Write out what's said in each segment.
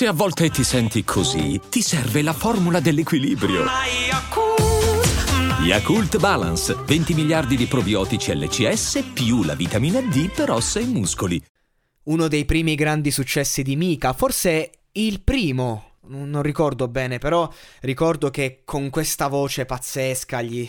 Se a volte ti senti così, ti serve la formula dell'equilibrio. Yakult Balance, 20 miliardi di probiotici LCS più la vitamina D per ossa e muscoli. Uno dei primi grandi successi di Mika, forse il primo non ricordo bene, però ricordo che con questa voce pazzesca gli,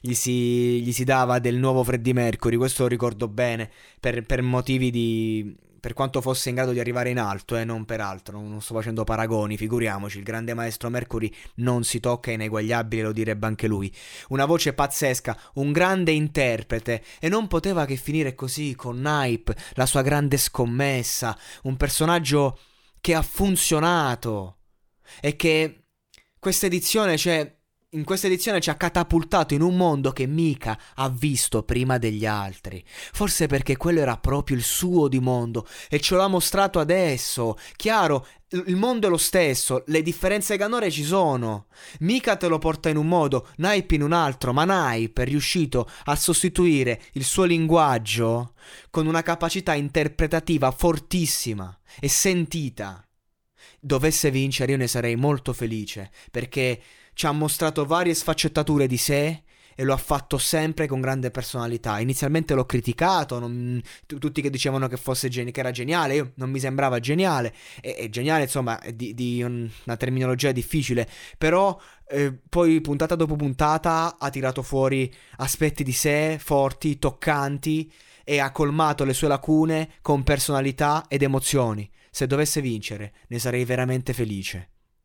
gli, si, gli, si, dava del nuovo Freddie Mercury, questo lo ricordo bene, per, per motivi di... per quanto fosse in grado di arrivare in alto, e eh, non per altro, non sto facendo paragoni, figuriamoci, il grande maestro Mercury non si tocca, è ineguagliabile, lo direbbe anche lui. Una voce pazzesca, un grande interprete, e non poteva che finire così, con Hype, la sua grande scommessa, un personaggio che ha funzionato e che questa edizione, cioè, in questa edizione ci ha catapultato in un mondo che mica ha visto prima degli altri. Forse perché quello era proprio il suo di mondo e ce l'ha mostrato adesso. Chiaro, il mondo è lo stesso, le differenze canore ci sono. Mika te lo porta in un modo, Naipe in un altro, ma Naipe è riuscito a sostituire il suo linguaggio con una capacità interpretativa fortissima e sentita dovesse vincere io ne sarei molto felice perché ci ha mostrato varie sfaccettature di sé e lo ha fatto sempre con grande personalità. Inizialmente l'ho criticato, non, t- tutti che dicevano che, fosse gen- che era geniale, io non mi sembrava geniale, e, e geniale insomma è di, di un, una terminologia difficile, però eh, poi puntata dopo puntata ha tirato fuori aspetti di sé forti, toccanti e ha colmato le sue lacune con personalità ed emozioni. Se dovesse vincere, ne sarei veramente felice.